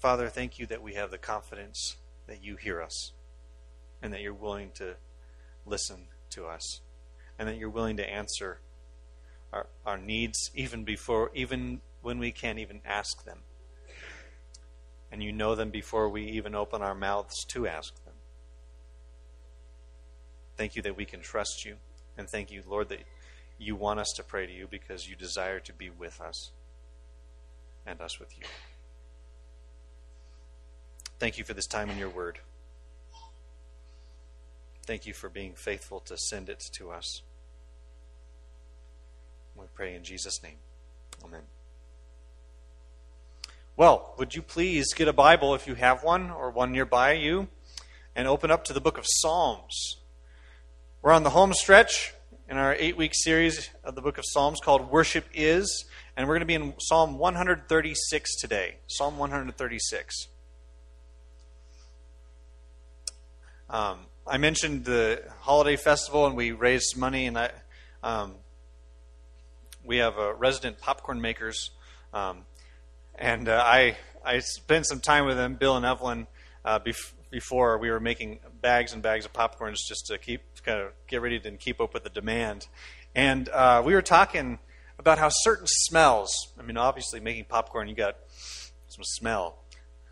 Father, thank you that we have the confidence that you hear us and that you're willing to listen to us and that you're willing to answer our, our needs even before even when we can't even ask them. And you know them before we even open our mouths to ask them. Thank you that we can trust you. And thank you lord that you want us to pray to you because you desire to be with us and us with you thank you for this time in your word Thank you for being faithful to send it to us. We pray in Jesus' name. Amen. Well, would you please get a Bible if you have one or one nearby you and open up to the book of Psalms? We're on the home stretch in our eight week series of the book of Psalms called Worship Is, and we're going to be in Psalm 136 today. Psalm 136. Um, I mentioned the holiday festival, and we raised money, and I, um, we have uh, resident popcorn makers, um, and uh, I I spent some time with them, Bill and Evelyn, uh, bef- before we were making bags and bags of popcorns just to keep kind of get ready to keep up with the demand, and uh, we were talking about how certain smells. I mean, obviously, making popcorn, you got some smell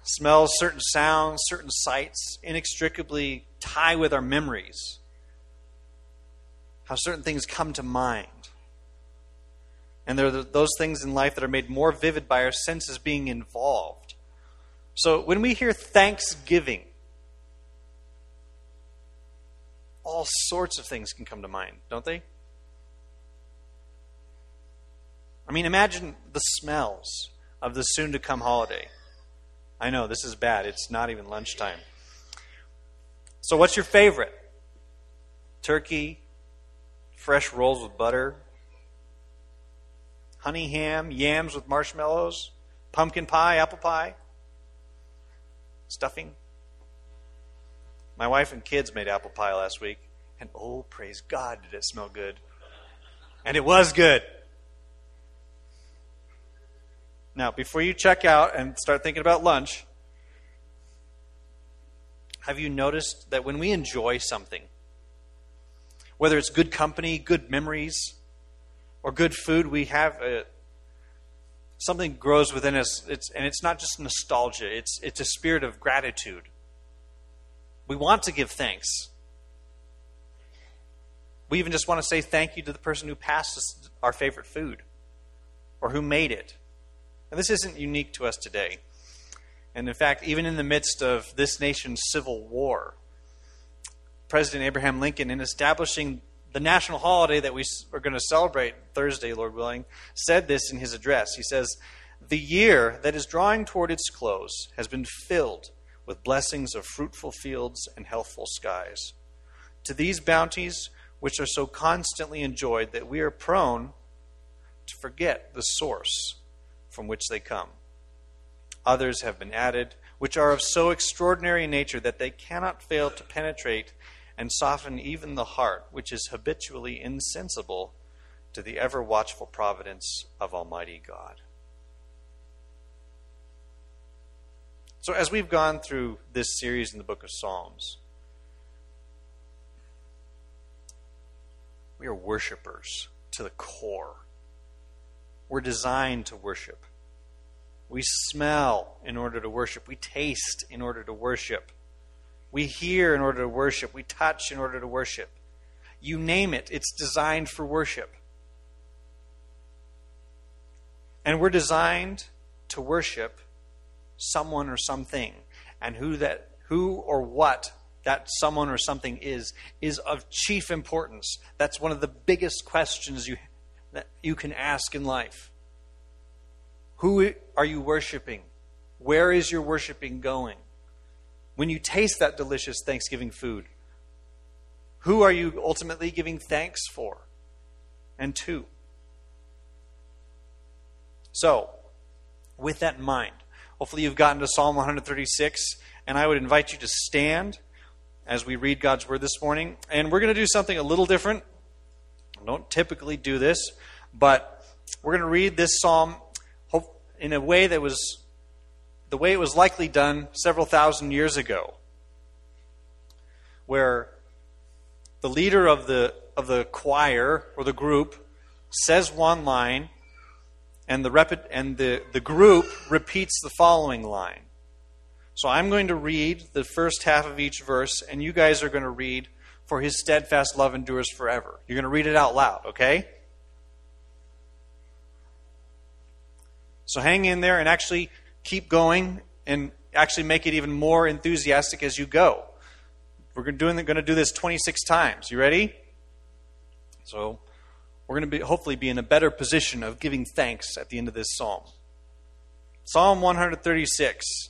smells, certain sounds, certain sights inextricably tie with our memories. How certain things come to mind. And there are those things in life that are made more vivid by our senses being involved. So when we hear thanksgiving, all sorts of things can come to mind, don't they? I mean, imagine the smells of the soon to come holiday. I know, this is bad. It's not even lunchtime. So, what's your favorite? Turkey, fresh rolls with butter, honey ham, yams with marshmallows, pumpkin pie, apple pie, stuffing. My wife and kids made apple pie last week, and oh, praise God, did it smell good! And it was good. Now, before you check out and start thinking about lunch, have you noticed that when we enjoy something, whether it's good company, good memories, or good food, we have a, something grows within us. It's, and it's not just nostalgia, it's, it's a spirit of gratitude. We want to give thanks. We even just want to say thank you to the person who passed us our favorite food or who made it. And this isn't unique to us today. And in fact, even in the midst of this nation's civil war, President Abraham Lincoln, in establishing the national holiday that we are going to celebrate Thursday, Lord willing, said this in his address. He says, The year that is drawing toward its close has been filled with blessings of fruitful fields and healthful skies. To these bounties, which are so constantly enjoyed that we are prone to forget the source from which they come. Others have been added, which are of so extraordinary nature that they cannot fail to penetrate and soften even the heart, which is habitually insensible to the ever watchful providence of Almighty God. So, as we've gone through this series in the book of Psalms, we are worshipers to the core. We're designed to worship. We smell in order to worship. We taste in order to worship. We hear in order to worship. We touch in order to worship. You name it, it's designed for worship. And we're designed to worship someone or something. And who that who or what that someone or something is is of chief importance. That's one of the biggest questions you that you can ask in life. Who are you worshiping? Where is your worshiping going? When you taste that delicious Thanksgiving food, who are you ultimately giving thanks for and to? So, with that in mind, hopefully you've gotten to Psalm 136, and I would invite you to stand as we read God's Word this morning. And we're going to do something a little different. I don't typically do this, but we're going to read this psalm in a way that was the way it was likely done several thousand years ago, where the leader of the, of the choir or the group says one line, and, the, rep- and the, the group repeats the following line. So I'm going to read the first half of each verse, and you guys are going to read, For his steadfast love endures forever. You're going to read it out loud, okay? So hang in there and actually keep going and actually make it even more enthusiastic as you go. We're going to do this 26 times. You ready? So we're going to be, hopefully be in a better position of giving thanks at the end of this psalm. Psalm 136.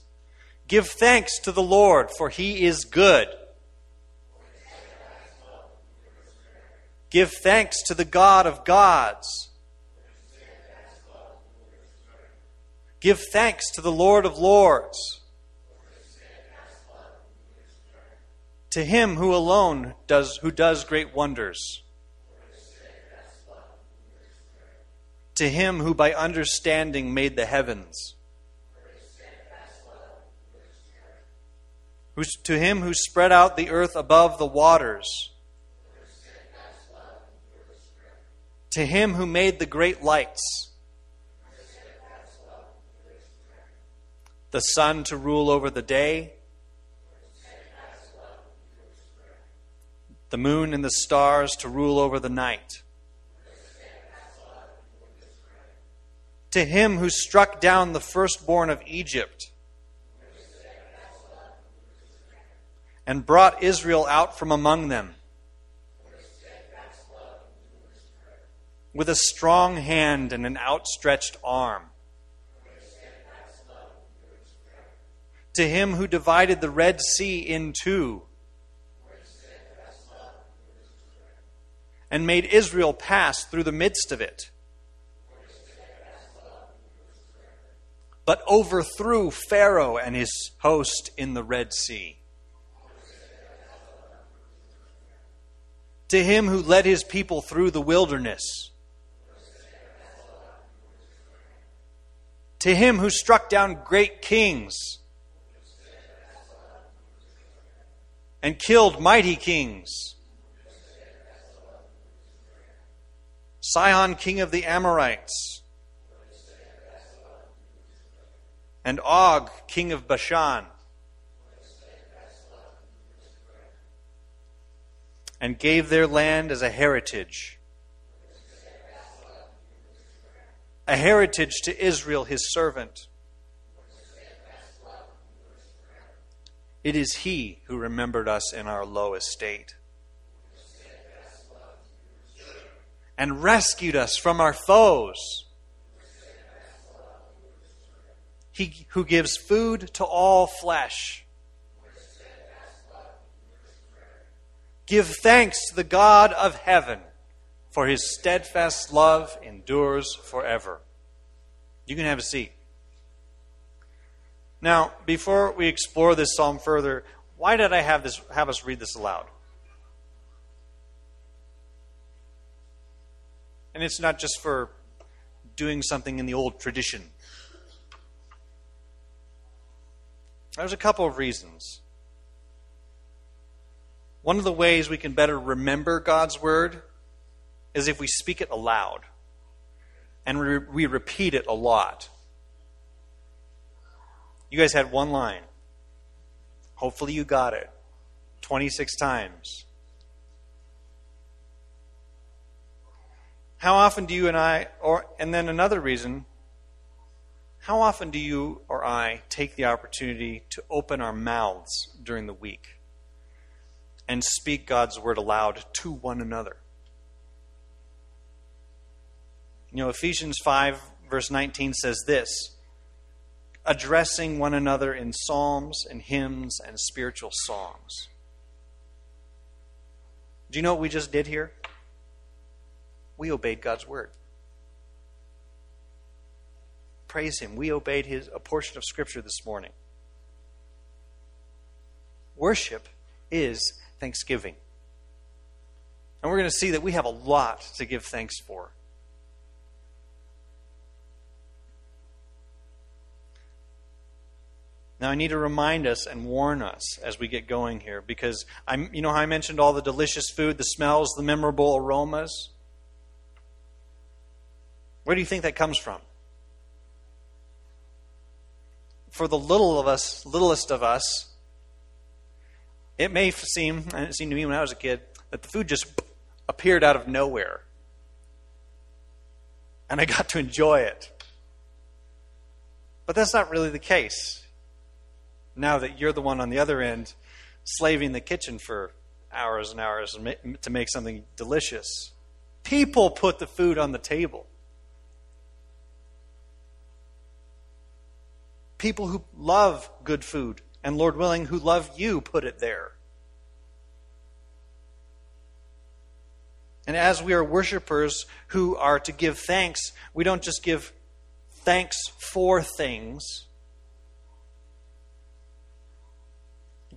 Give thanks to the Lord, for he is good. Give thanks to the God of gods Give thanks to the Lord of Lords. To him who alone does who does great wonders. To him who by understanding made the heavens. To him who spread out the earth above the waters. To him who made the great lights the sun to rule over the day, the moon and the stars to rule over the night. To him who struck down the firstborn of Egypt and brought Israel out from among them with a strong hand and an outstretched arm to him who divided the Red Sea in two and made Israel pass through the midst of it, but overthrew Pharaoh and his host in the Red Sea. To him who led his people through the wilderness. To him who struck down great kings and killed mighty kings. Sihon, king of the Amorites, and Og, king of Bashan, and gave their land as a heritage. A heritage to Israel, his servant. It is He who remembered us in our low estate and rescued us from our foes. He who gives food to all flesh. Give thanks to the God of heaven, for his steadfast love endures forever. You can have a seat. Now, before we explore this psalm further, why did I have this have us read this aloud? And it's not just for doing something in the old tradition. There's a couple of reasons. One of the ways we can better remember God's word is if we speak it aloud and we, we repeat it a lot. You guys had one line. Hopefully, you got it 26 times. How often do you and I, or, and then another reason, how often do you or I take the opportunity to open our mouths during the week and speak God's word aloud to one another? You know, Ephesians 5, verse 19 says this addressing one another in psalms and hymns and spiritual songs. Do you know what we just did here? We obeyed God's word. Praise Him. We obeyed his, a portion of Scripture this morning. Worship is thanksgiving. And we're going to see that we have a lot to give thanks for. Now, I need to remind us and warn us as we get going here because I'm, you know how I mentioned all the delicious food, the smells, the memorable aromas? Where do you think that comes from? For the little of us, littlest of us, it may seem, and it seemed to me when I was a kid, that the food just appeared out of nowhere. And I got to enjoy it. But that's not really the case now that you're the one on the other end slaving the kitchen for hours and hours to make something delicious. People put the food on the table. People who love good food, and Lord willing, who love you, put it there. And as we are worshipers who are to give thanks, we don't just give thanks for things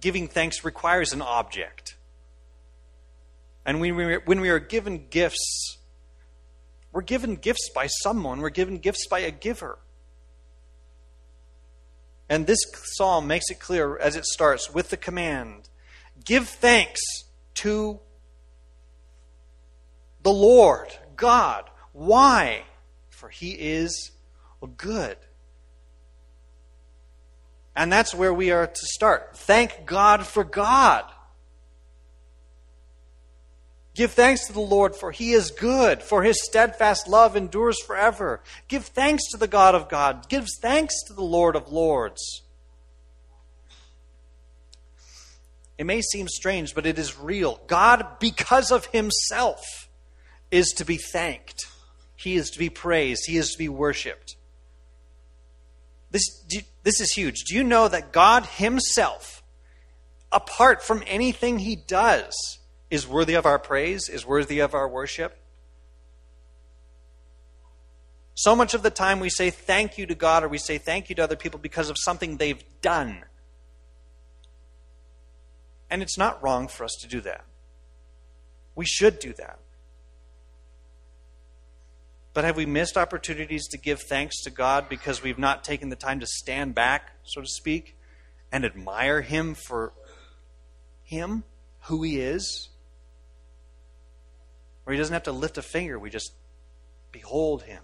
giving thanks requires an object. And when we, when we are given gifts, we're given gifts by someone, we're given gifts by a giver. And this psalm makes it clear as it starts with the command Give thanks to the Lord God. Why? For he is good. And that's where we are to start. Thank God for God. Give thanks to the Lord, for he is good, for his steadfast love endures forever. Give thanks to the God of God. Give thanks to the Lord of lords. It may seem strange, but it is real. God, because of himself, is to be thanked. He is to be praised. He is to be worshiped. This, this is huge. Do you know that God Himself, apart from anything He does, is worthy of our praise, is worthy of our worship? So much of the time we say thank you to God or we say thank you to other people because of something they've done. And it's not wrong for us to do that. We should do that. But have we missed opportunities to give thanks to God because we've not taken the time to stand back, so to speak, and admire Him for Him, who He is? Where He doesn't have to lift a finger, we just behold Him.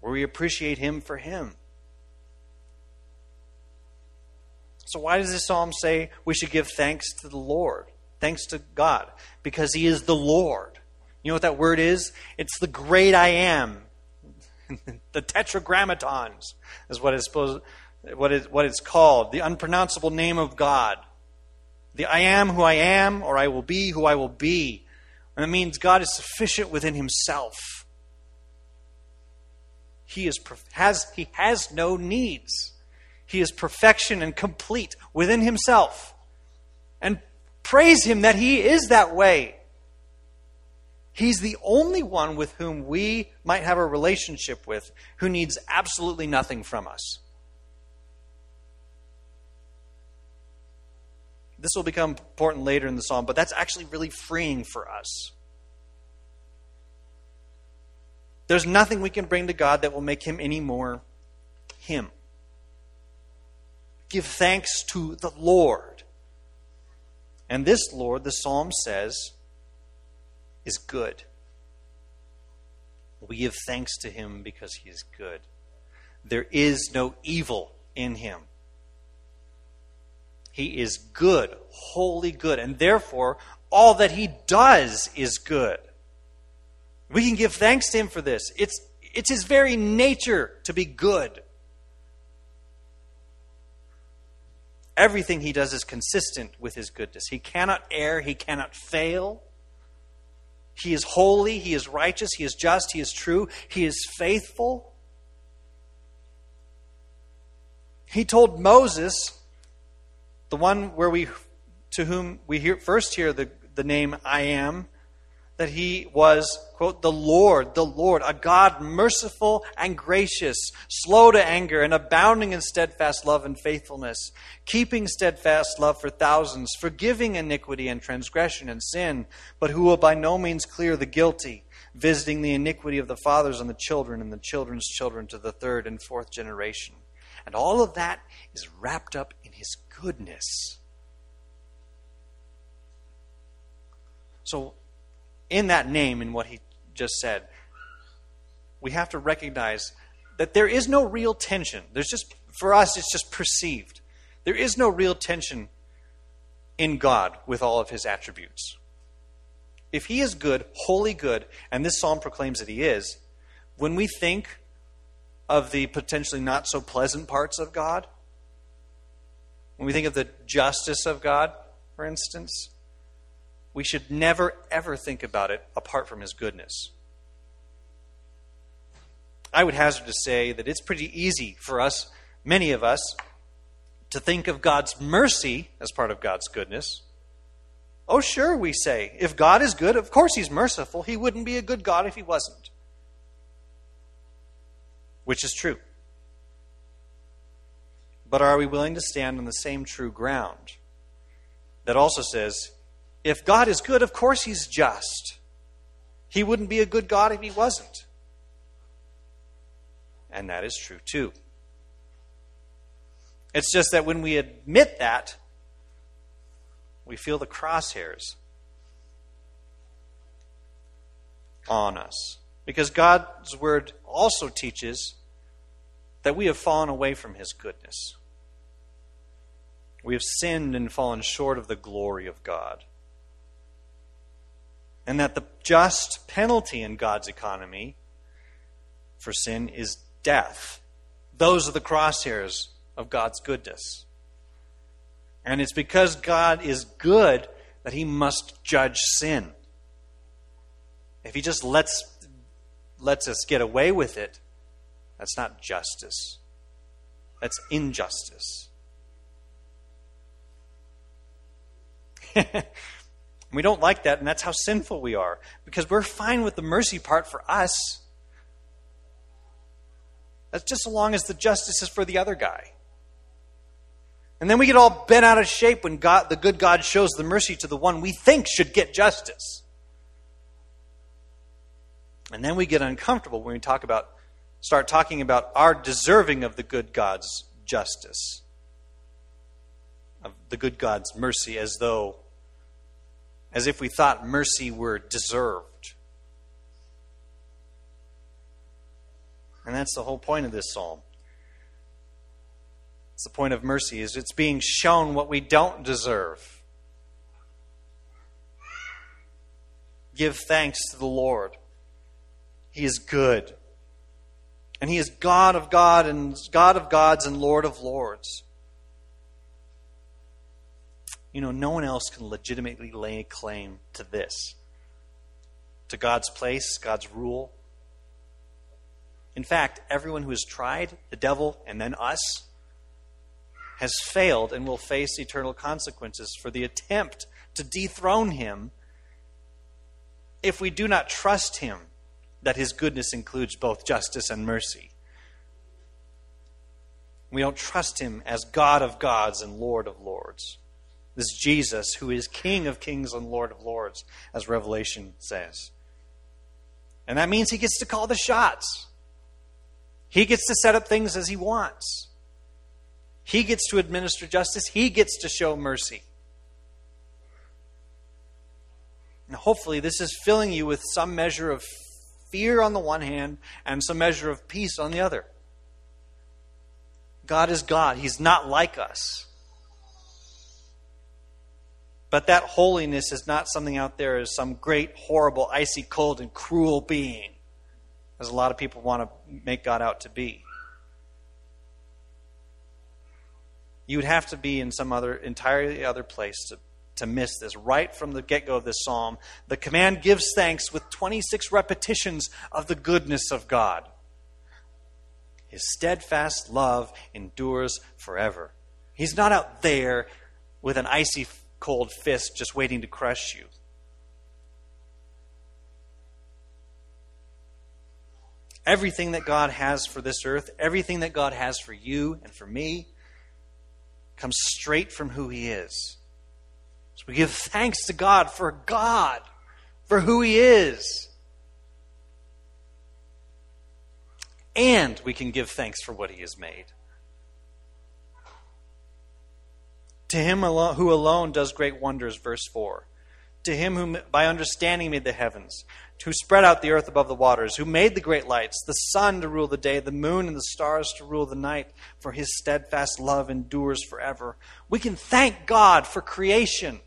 Where we appreciate Him for Him. So, why does this psalm say we should give thanks to the Lord? Thanks to God. Because He is the Lord. You know what that word is? It's the great I am. the tetragrammatons is what it's supposed what is what it's called, the unpronounceable name of God. The I am who I am, or I will be who I will be. And that means God is sufficient within himself. He is has he has no needs. He is perfection and complete within himself. And praise him that he is that way. He's the only one with whom we might have a relationship with who needs absolutely nothing from us. This will become important later in the psalm, but that's actually really freeing for us. There's nothing we can bring to God that will make him any more him. Give thanks to the Lord. And this Lord, the psalm says, is good. We give thanks to him because he is good. There is no evil in him. He is good, wholly good, and therefore all that he does is good. We can give thanks to him for this. It's, it's his very nature to be good. Everything he does is consistent with his goodness. He cannot err, he cannot fail. He is holy, He is righteous, He is just, He is true, He is faithful. He told Moses, the one where we to whom we hear, first hear the, the name I am, that he was, quote, the Lord, the Lord, a God merciful and gracious, slow to anger, and abounding in steadfast love and faithfulness, keeping steadfast love for thousands, forgiving iniquity and transgression and sin, but who will by no means clear the guilty, visiting the iniquity of the fathers on the children and the children's children to the third and fourth generation. And all of that is wrapped up in his goodness. So, in that name, in what he just said, we have to recognize that there is no real tension. There's just, for us, it's just perceived. There is no real tension in God with all of his attributes. If he is good, wholly good, and this psalm proclaims that he is, when we think of the potentially not so pleasant parts of God, when we think of the justice of God, for instance, we should never, ever think about it apart from his goodness. I would hazard to say that it's pretty easy for us, many of us, to think of God's mercy as part of God's goodness. Oh, sure, we say. If God is good, of course He's merciful. He wouldn't be a good God if He wasn't. Which is true. But are we willing to stand on the same true ground that also says, if God is good, of course He's just. He wouldn't be a good God if He wasn't. And that is true too. It's just that when we admit that, we feel the crosshairs on us. Because God's word also teaches that we have fallen away from his goodness. We have sinned and fallen short of the glory of God. And that the just penalty in God's economy for sin is death. Those are the crosshairs of God's goodness. And it's because God is good that he must judge sin. If he just lets, lets us get away with it, that's not justice. That's injustice. we don't like that, and that's how sinful we are. Because we're fine with the mercy part for us. That's just so long as the justice is for the other guy. And then we get all bent out of shape when God, the good God shows the mercy to the one we think should get justice. And then we get uncomfortable when we talk about, start talking about our deserving of the good God's justice, of the good God's mercy, as though, as if we thought mercy were deserved. And that's the whole point of this psalm. It's the point of mercy is it's being shown what we don't deserve. Give thanks to the Lord. He is good. And he is God of God and God of gods and Lord of lords. You know, no one else can legitimately lay claim to this. To God's place, God's rule. In fact, everyone who has tried, the devil and then us, has failed and will face eternal consequences for the attempt to dethrone him if we do not trust him that his goodness includes both justice and mercy. We don't trust him as God of gods and Lord of lords. This Jesus, who is King of kings and Lord of lords, as Revelation says. And that means he gets to call the shots. He gets to set up things as he wants. He gets to administer justice, He gets to show mercy. And hopefully, this is filling you with some measure of fear on the one hand and some measure of peace on the other. God is God, He's not like us. But that holiness is not something out there as some great, horrible, icy cold, and cruel being, as a lot of people want to make God out to be. you would have to be in some other entirely other place to, to miss this. Right from the get go of this psalm, the command gives thanks with 26 repetitions of the goodness of God. His steadfast love endures forever. He's not out there with an icy cold fist just waiting to crush you. Everything that God has for this earth, everything that God has for you and for me, comes straight from who He is. So we give thanks to God for God, for who He is. and we can give thanks for what he has made. To him alone, who alone does great wonders, verse 4. To him who by understanding made the heavens, who spread out the earth above the waters, who made the great lights, the sun to rule the day, the moon and the stars to rule the night, for his steadfast love endures forever. We can thank God for creation.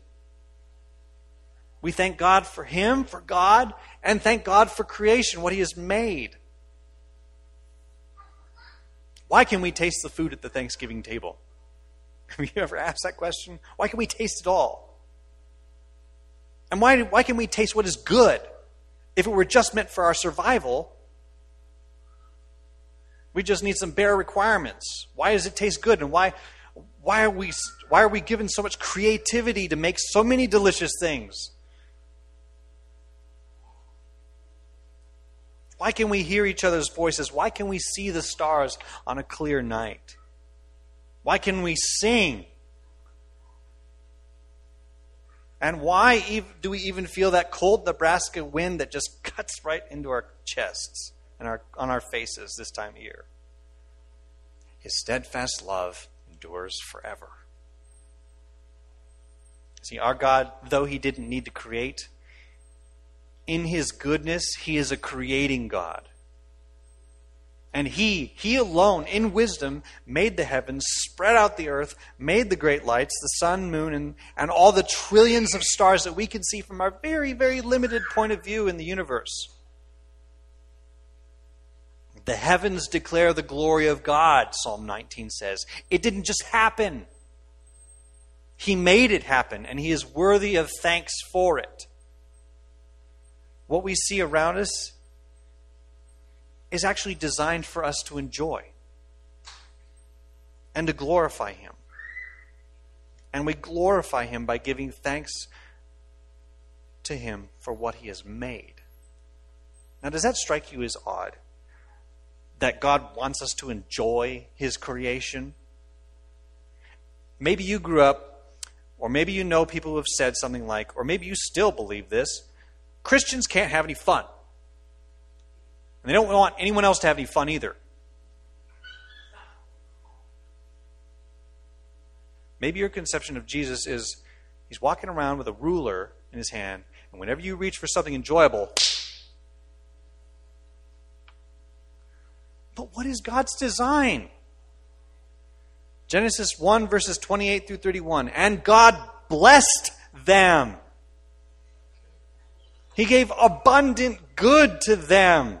We thank God for him, for God, and thank God for creation, what he has made. Why can we taste the food at the Thanksgiving table? Have you ever asked that question? Why can we taste it all? And why, why can we taste what is good? If it were just meant for our survival, we just need some bare requirements. Why does it taste good? And why, why, are we, why are we given so much creativity to make so many delicious things? Why can we hear each other's voices? Why can we see the stars on a clear night? Why can we sing? And why do we even feel that cold Nebraska wind that just cuts right into our chests and our, on our faces this time of year? His steadfast love endures forever. See, our God, though He didn't need to create, in His goodness, He is a creating God. And he, he alone, in wisdom, made the heavens, spread out the earth, made the great lights, the sun, moon, and, and all the trillions of stars that we can see from our very, very limited point of view in the universe. The heavens declare the glory of God, Psalm 19 says. It didn't just happen, He made it happen, and He is worthy of thanks for it. What we see around us is actually designed for us to enjoy and to glorify Him. And we glorify Him by giving thanks to Him for what He has made. Now, does that strike you as odd? That God wants us to enjoy His creation? Maybe you grew up, or maybe you know people who have said something like, or maybe you still believe this Christians can't have any fun. And they don't want anyone else to have any fun either. Maybe your conception of Jesus is he's walking around with a ruler in his hand, and whenever you reach for something enjoyable, but what is God's design? Genesis 1, verses 28 through 31. And God blessed them. He gave abundant good to them.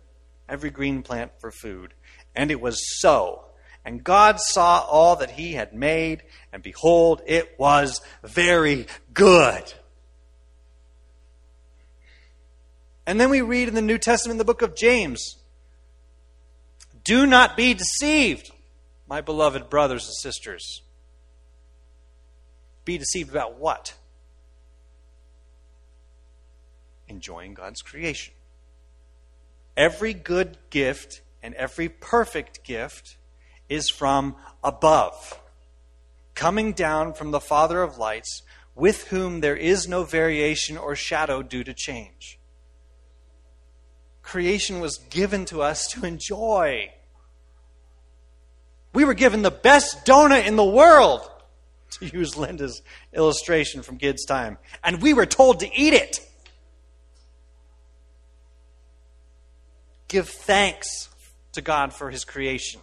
every green plant for food. And it was so. And God saw all that he had made, and behold, it was very good. And then we read in the New Testament, the book of James Do not be deceived, my beloved brothers and sisters. Be deceived about what? Enjoying God's creation. Every good gift and every perfect gift is from above, coming down from the Father of lights, with whom there is no variation or shadow due to change. Creation was given to us to enjoy. We were given the best donut in the world, to use Linda's illustration from kids' time, and we were told to eat it. Give thanks to God for his creation.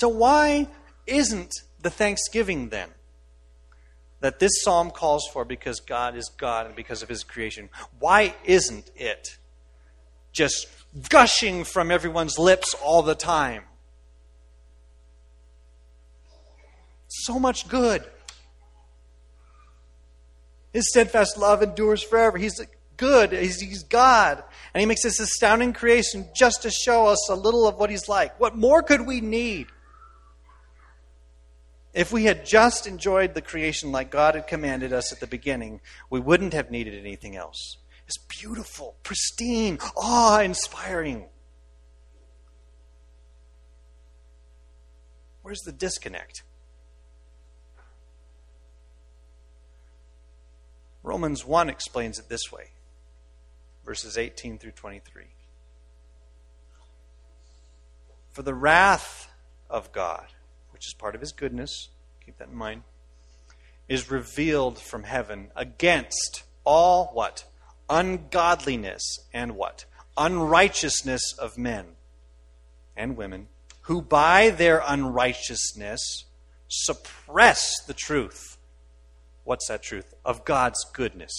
So, why isn't the thanksgiving then that this psalm calls for because God is God and because of his creation? Why isn't it just gushing from everyone's lips all the time? So much good. His steadfast love endures forever. He's good. He's, he's God. And He makes this astounding creation just to show us a little of what He's like. What more could we need? If we had just enjoyed the creation like God had commanded us at the beginning, we wouldn't have needed anything else. It's beautiful, pristine, awe inspiring. Where's the disconnect? Romans 1 explains it this way verses 18 through 23. For the wrath of God, which is part of his goodness, keep that in mind, is revealed from heaven against all what? Ungodliness and what? Unrighteousness of men and women who by their unrighteousness suppress the truth. What's that truth? Of God's goodness,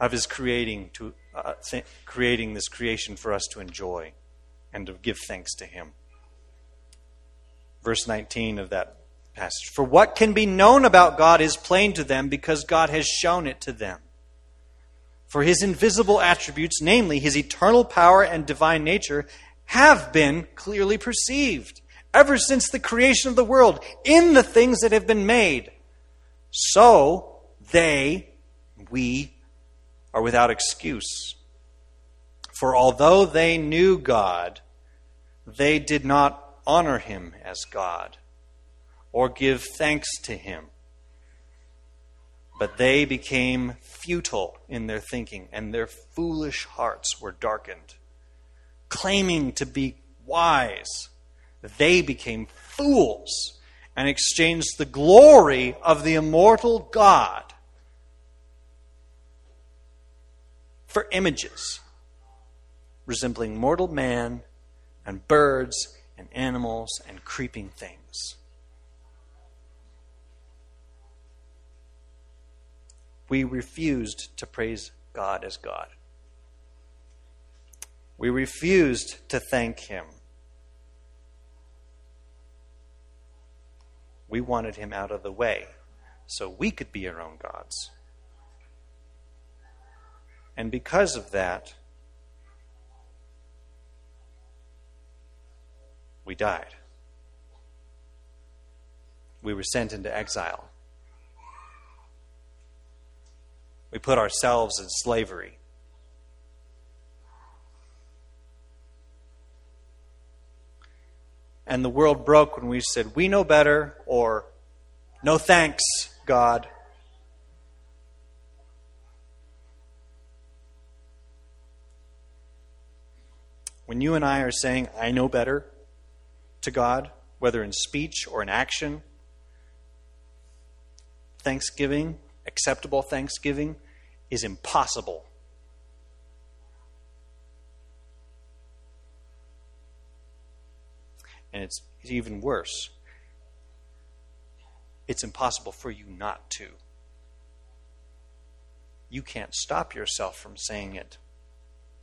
of His creating to uh, th- creating this creation for us to enjoy and to give thanks to Him. Verse 19 of that passage. For what can be known about God is plain to them because God has shown it to them. For his invisible attributes, namely his eternal power and divine nature, have been clearly perceived ever since the creation of the world in the things that have been made. So they, we, are without excuse. For although they knew God, they did not honor him as God or give thanks to him. But they became futile in their thinking, and their foolish hearts were darkened claiming to be wise, they became fools and exchanged the glory of the immortal God for images resembling mortal man and birds and animals and creeping things. We refused to praise God as God. We refused to thank him. We wanted him out of the way so we could be our own gods. And because of that, we died. We were sent into exile. We put ourselves in slavery. and the world broke when we said, We know better, or No thanks, God. When you and I are saying, I know better to God, whether in speech or in action, thanksgiving, acceptable thanksgiving, is impossible And it's, even worse. It's impossible for you not to. You can't stop yourself from saying it.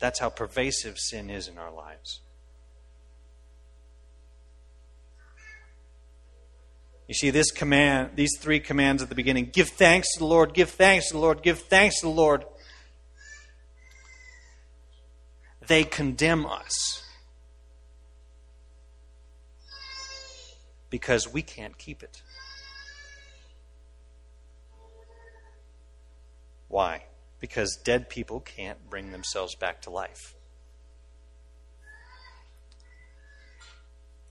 That's how pervasive sin is in our lives. You see, this command, these three commands at the beginning give thanks to the Lord, give thanks to the Lord, give thanks to the Lord. They condemn us. because we can't keep it. Why? Because dead people can't bring themselves back to life.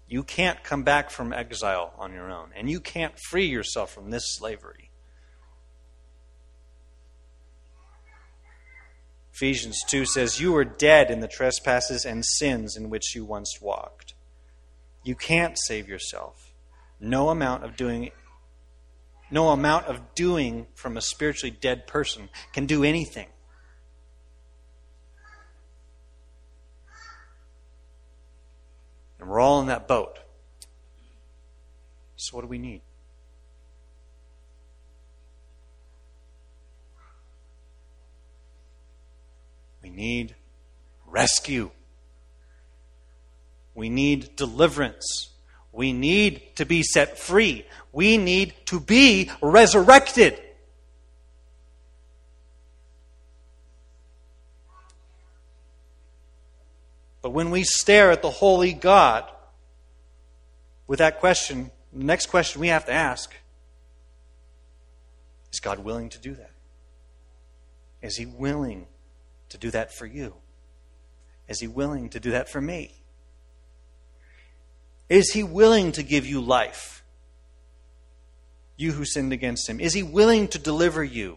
You can't come back from exile on your own, and you can't free yourself from this slavery. Ephesians 2 says, You were dead in the trespasses and sins in which you once walked. You can't save yourself no amount of doing no amount of doing from a spiritually dead person can do anything. And we're all in that boat. So, what do we need? We need rescue. We need deliverance. We need to be set free. We need to be resurrected. But when we stare at the holy God with that question, the next question we have to ask is God willing to do that? Is He willing to do that for you? Is He willing to do that for me? Is He willing to give you life? You who sinned against Him. Is He willing to deliver you?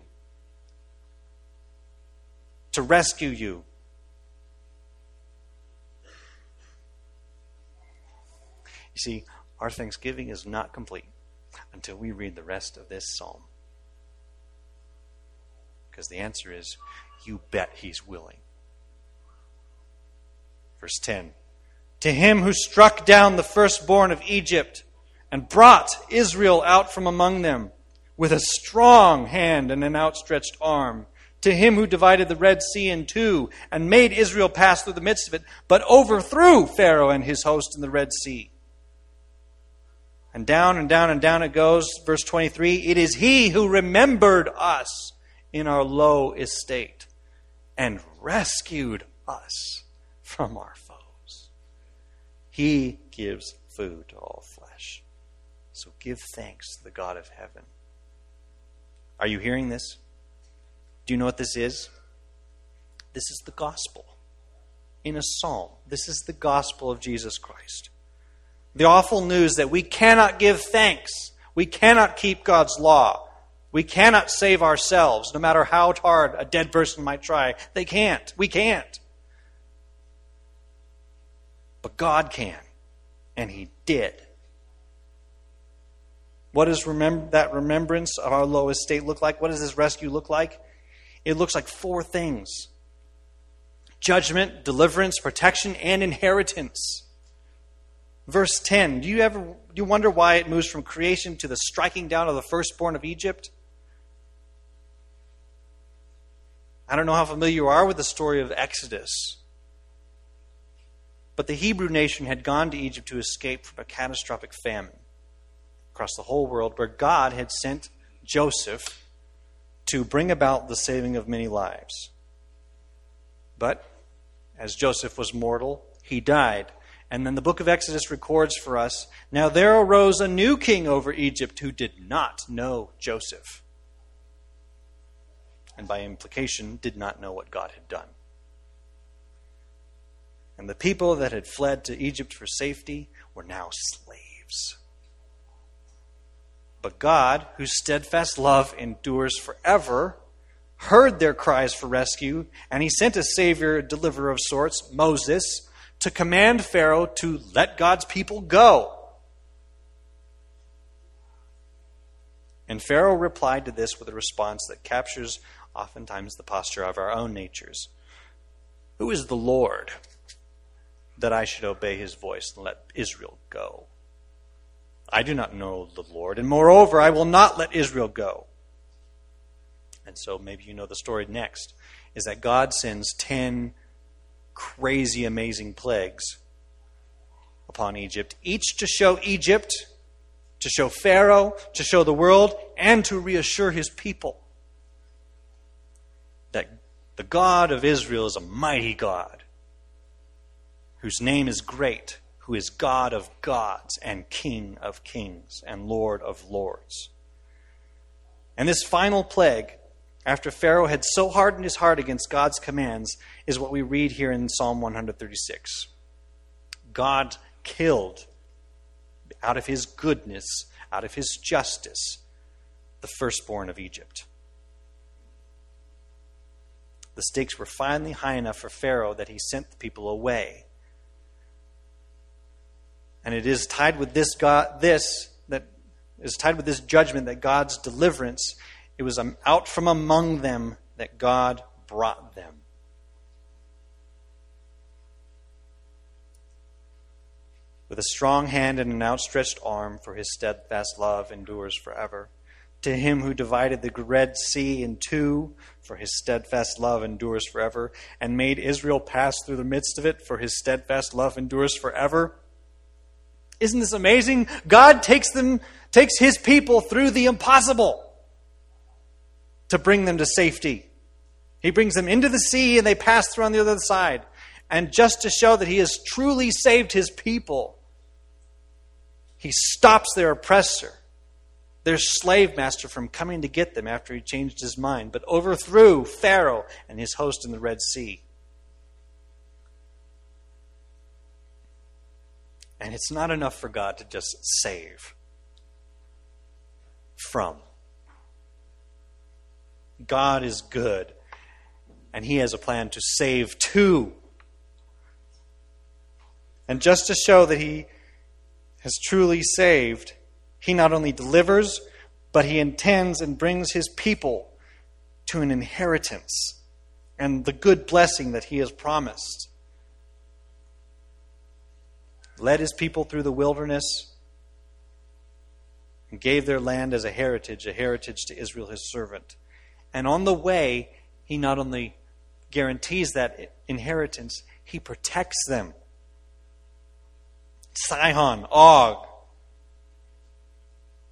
To rescue you? You see, our thanksgiving is not complete until we read the rest of this psalm. Because the answer is, you bet he's willing. Verse 10 To him who struck down the firstborn of Egypt and brought Israel out from among them with a strong hand and an outstretched arm. To him who divided the Red Sea in two and made Israel pass through the midst of it, but overthrew Pharaoh and his host in the Red Sea and down and down and down it goes. Verse 23 It is He who remembered us in our low estate and rescued us from our. He gives food to all flesh. So give thanks to the God of heaven. Are you hearing this? Do you know what this is? This is the gospel in a psalm. This is the gospel of Jesus Christ the awful news that we cannot give thanks. We cannot keep God's law. We cannot save ourselves, no matter how hard a dead person might try. They can't. We can't. But God can. And He did. What does that remembrance of our low estate look like? What does this rescue look like? It looks like four things judgment, deliverance, protection, and inheritance. Verse 10, do you ever do you wonder why it moves from creation to the striking down of the firstborn of Egypt? I don't know how familiar you are with the story of Exodus. But the Hebrew nation had gone to Egypt to escape from a catastrophic famine across the whole world, where God had sent Joseph to bring about the saving of many lives. But as Joseph was mortal, he died and then the book of Exodus records for us Now there arose a new king over Egypt who did not know Joseph. And by implication, did not know what God had done. And the people that had fled to Egypt for safety were now slaves. But God, whose steadfast love endures forever, heard their cries for rescue, and he sent a Savior, a deliverer of sorts, Moses to command Pharaoh to let God's people go. And Pharaoh replied to this with a response that captures oftentimes the posture of our own natures. Who is the Lord that I should obey his voice and let Israel go? I do not know the Lord, and moreover, I will not let Israel go. And so maybe you know the story next is that God sends 10 crazy, amazing plagues upon Egypt, each to show Egypt, to show Pharaoh, to show the world, and to reassure his people that the God of Israel is a mighty God, whose name is great, who is God of gods and King of kings and Lord of lords. And this final plague after Pharaoh had so hardened his heart against God's commands, is what we read here in Psalm 136. God killed, out of his goodness, out of his justice, the firstborn of Egypt. The stakes were finally high enough for Pharaoh that he sent the people away. And it is tied with this God this that is tied with this judgment that God's deliverance it was um, out from among them that God brought them. With a strong hand and an outstretched arm, for his steadfast love endures forever. To him who divided the Red Sea in two, for his steadfast love endures forever, and made Israel pass through the midst of it, for his steadfast love endures forever. Isn't this amazing? God takes them, takes his people through the impossible to bring them to safety. He brings them into the sea and they pass through on the other side. And just to show that he has truly saved his people, he stops their oppressor, their slave master, from coming to get them after he changed his mind, but overthrew Pharaoh and his host in the Red Sea. And it's not enough for God to just save from. God is good, and He has a plan to save too. And just to show that He has truly saved, He not only delivers, but He intends and brings His people to an inheritance and the good blessing that He has promised led his people through the wilderness, and gave their land as a heritage, a heritage to Israel, his servant. And on the way, he not only guarantees that inheritance, he protects them. Sihon, Og,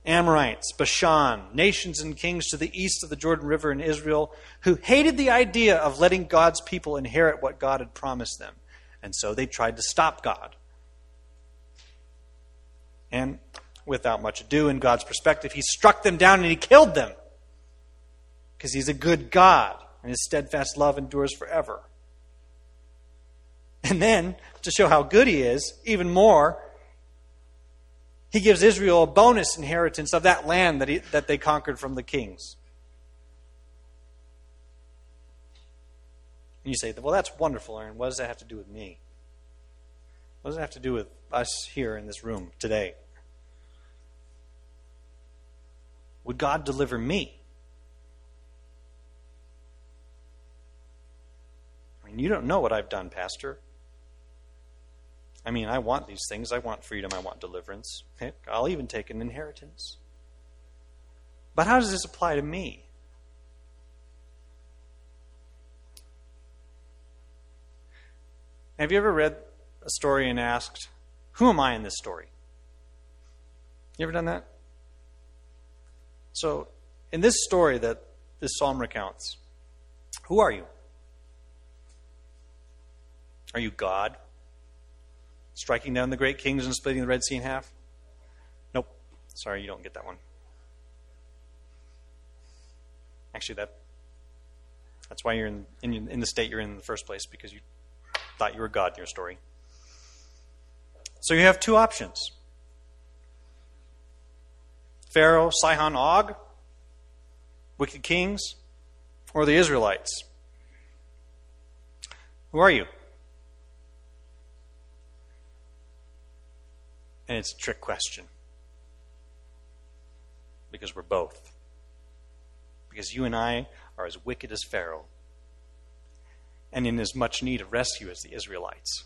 Amorites, Bashan, nations and kings to the east of the Jordan River in Israel, who hated the idea of letting God's people inherit what God had promised them. And so they tried to stop God. And without much ado, in God's perspective, he struck them down and he killed them. Because he's a good God and his steadfast love endures forever. And then, to show how good he is, even more, he gives Israel a bonus inheritance of that land that, he, that they conquered from the kings. And you say, well, that's wonderful, Aaron. What does that have to do with me? What does it have to do with us here in this room today? Would God deliver me? I mean, you don't know what I've done, Pastor. I mean, I want these things. I want freedom. I want deliverance. I'll even take an inheritance. But how does this apply to me? Have you ever read a story and asked, Who am I in this story? You ever done that? So, in this story that this psalm recounts, who are you? Are you God? Striking down the great kings and splitting the Red Sea in half? Nope. Sorry, you don't get that one. Actually, that that's why you're in, in, in the state you're in in the first place, because you thought you were God in your story. So you have two options Pharaoh, Sihon, Og, wicked kings, or the Israelites? Who are you? And it's a trick question. Because we're both. Because you and I are as wicked as Pharaoh and in as much need of rescue as the Israelites.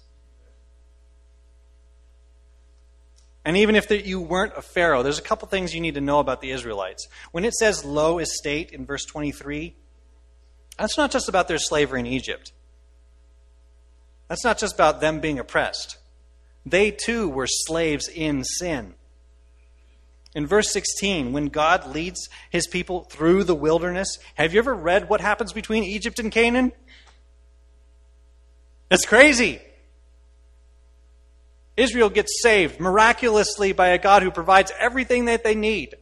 And even if you weren't a Pharaoh, there's a couple things you need to know about the Israelites. When it says low estate in verse 23, that's not just about their slavery in Egypt. That's not just about them being oppressed. They too were slaves in sin. In verse 16, when God leads his people through the wilderness, have you ever read what happens between Egypt and Canaan? It's crazy. Israel gets saved miraculously by a God who provides everything that they need.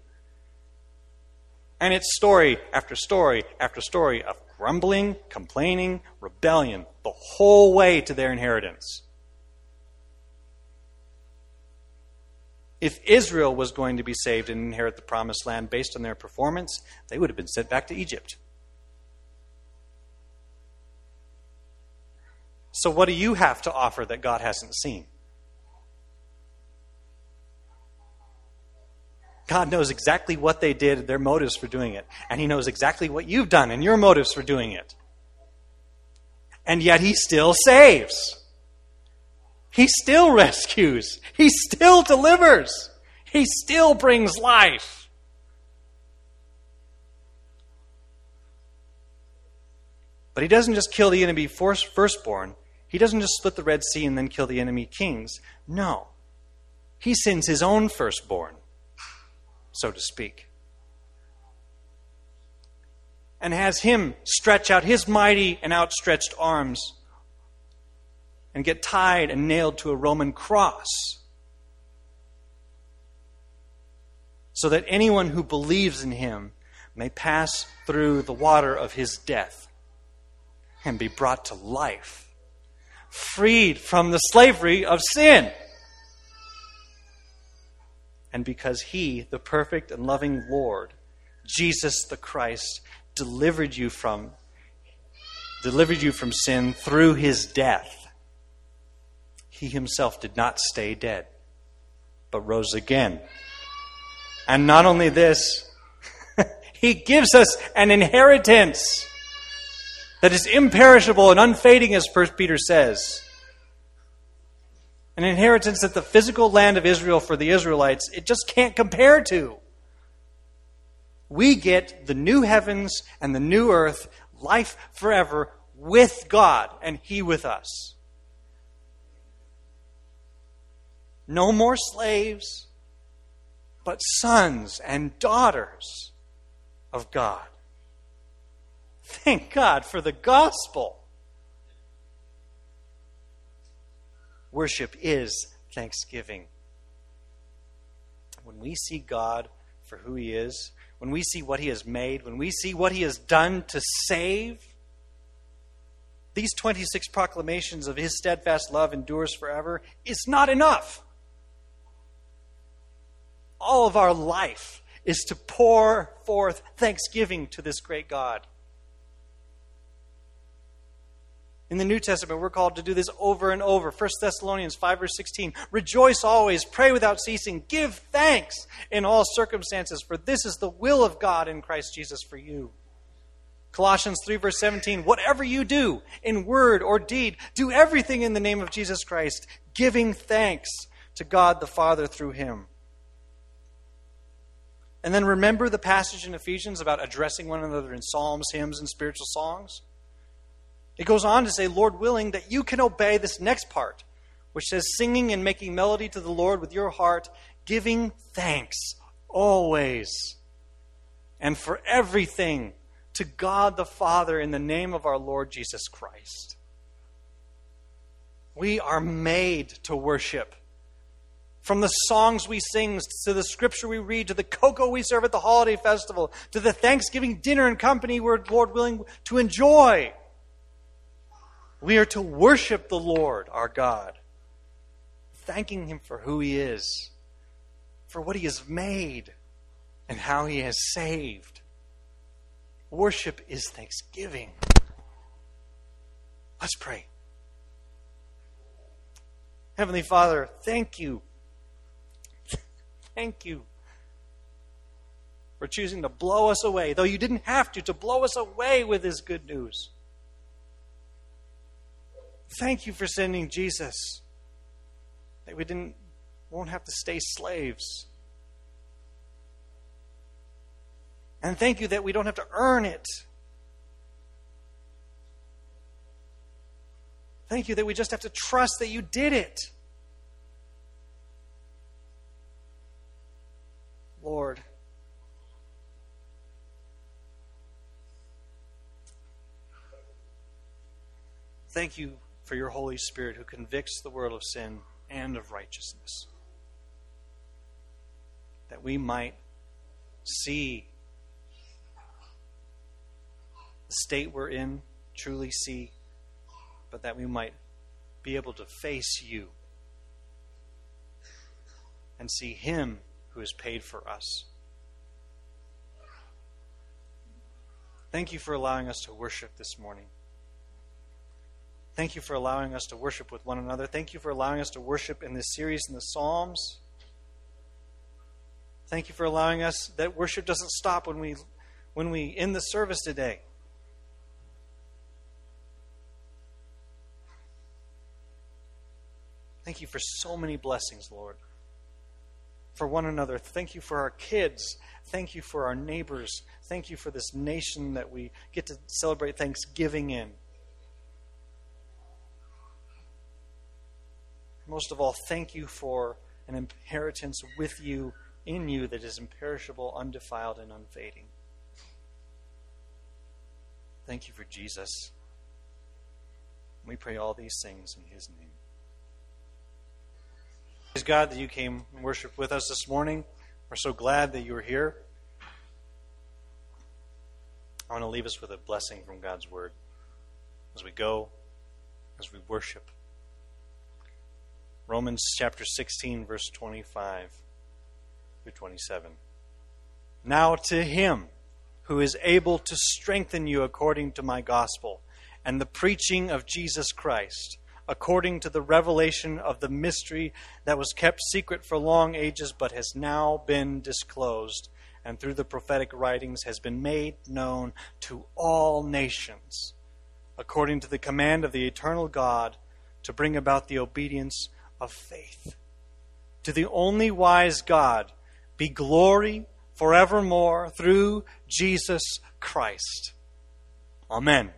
And it's story after story after story of grumbling, complaining, rebellion, the whole way to their inheritance. If Israel was going to be saved and inherit the promised land based on their performance, they would have been sent back to Egypt. So, what do you have to offer that God hasn't seen? God knows exactly what they did, their motives for doing it. And He knows exactly what you've done and your motives for doing it. And yet He still saves. He still rescues. He still delivers. He still brings life. But He doesn't just kill the enemy firstborn. He doesn't just split the Red Sea and then kill the enemy kings. No. He sends His own firstborn so to speak. And has him stretch out his mighty and outstretched arms and get tied and nailed to a Roman cross. So that anyone who believes in him may pass through the water of his death and be brought to life, freed from the slavery of sin. And because he, the perfect and loving Lord, Jesus the Christ, delivered you from delivered you from sin through his death. He himself did not stay dead, but rose again. And not only this, he gives us an inheritance that is imperishable and unfading, as First Peter says. An inheritance that the physical land of Israel for the Israelites, it just can't compare to. We get the new heavens and the new earth, life forever with God and He with us. No more slaves, but sons and daughters of God. Thank God for the gospel. Worship is thanksgiving. When we see God for who He is, when we see what He has made, when we see what He has done to save, these 26 proclamations of His steadfast love endures forever is not enough. All of our life is to pour forth thanksgiving to this great God. In the New Testament, we're called to do this over and over. 1 Thessalonians 5, verse 16. Rejoice always, pray without ceasing, give thanks in all circumstances, for this is the will of God in Christ Jesus for you. Colossians 3, verse 17. Whatever you do, in word or deed, do everything in the name of Jesus Christ, giving thanks to God the Father through him. And then remember the passage in Ephesians about addressing one another in psalms, hymns, and spiritual songs? It goes on to say, Lord willing, that you can obey this next part, which says, singing and making melody to the Lord with your heart, giving thanks always and for everything to God the Father in the name of our Lord Jesus Christ. We are made to worship. From the songs we sing, to the scripture we read, to the cocoa we serve at the holiday festival, to the Thanksgiving dinner and company we're, Lord willing, to enjoy. We are to worship the Lord our God, thanking Him for who He is, for what He has made, and how He has saved. Worship is thanksgiving. Let's pray. Heavenly Father, thank you. thank you for choosing to blow us away, though you didn't have to, to blow us away with His good news. Thank you for sending Jesus. That we didn't won't have to stay slaves. And thank you that we don't have to earn it. Thank you that we just have to trust that you did it. Lord, thank you for your Holy Spirit who convicts the world of sin and of righteousness. That we might see the state we're in, truly see, but that we might be able to face you and see Him who has paid for us. Thank you for allowing us to worship this morning. Thank you for allowing us to worship with one another. Thank you for allowing us to worship in this series in the Psalms. Thank you for allowing us that worship doesn't stop when we when we end the service today. Thank you for so many blessings, Lord. For one another. Thank you for our kids. Thank you for our neighbors. Thank you for this nation that we get to celebrate Thanksgiving in. Most of all, thank you for an inheritance with you, in you, that is imperishable, undefiled, and unfading. Thank you for Jesus. We pray all these things in His name. Praise God that you came and worshiped with us this morning. We're so glad that you were here. I want to leave us with a blessing from God's Word as we go, as we worship. Romans chapter 16, verse 25 through 27. Now to Him who is able to strengthen you according to my gospel and the preaching of Jesus Christ, according to the revelation of the mystery that was kept secret for long ages but has now been disclosed, and through the prophetic writings has been made known to all nations, according to the command of the eternal God, to bring about the obedience of faith. To the only wise God be glory forevermore through Jesus Christ. Amen.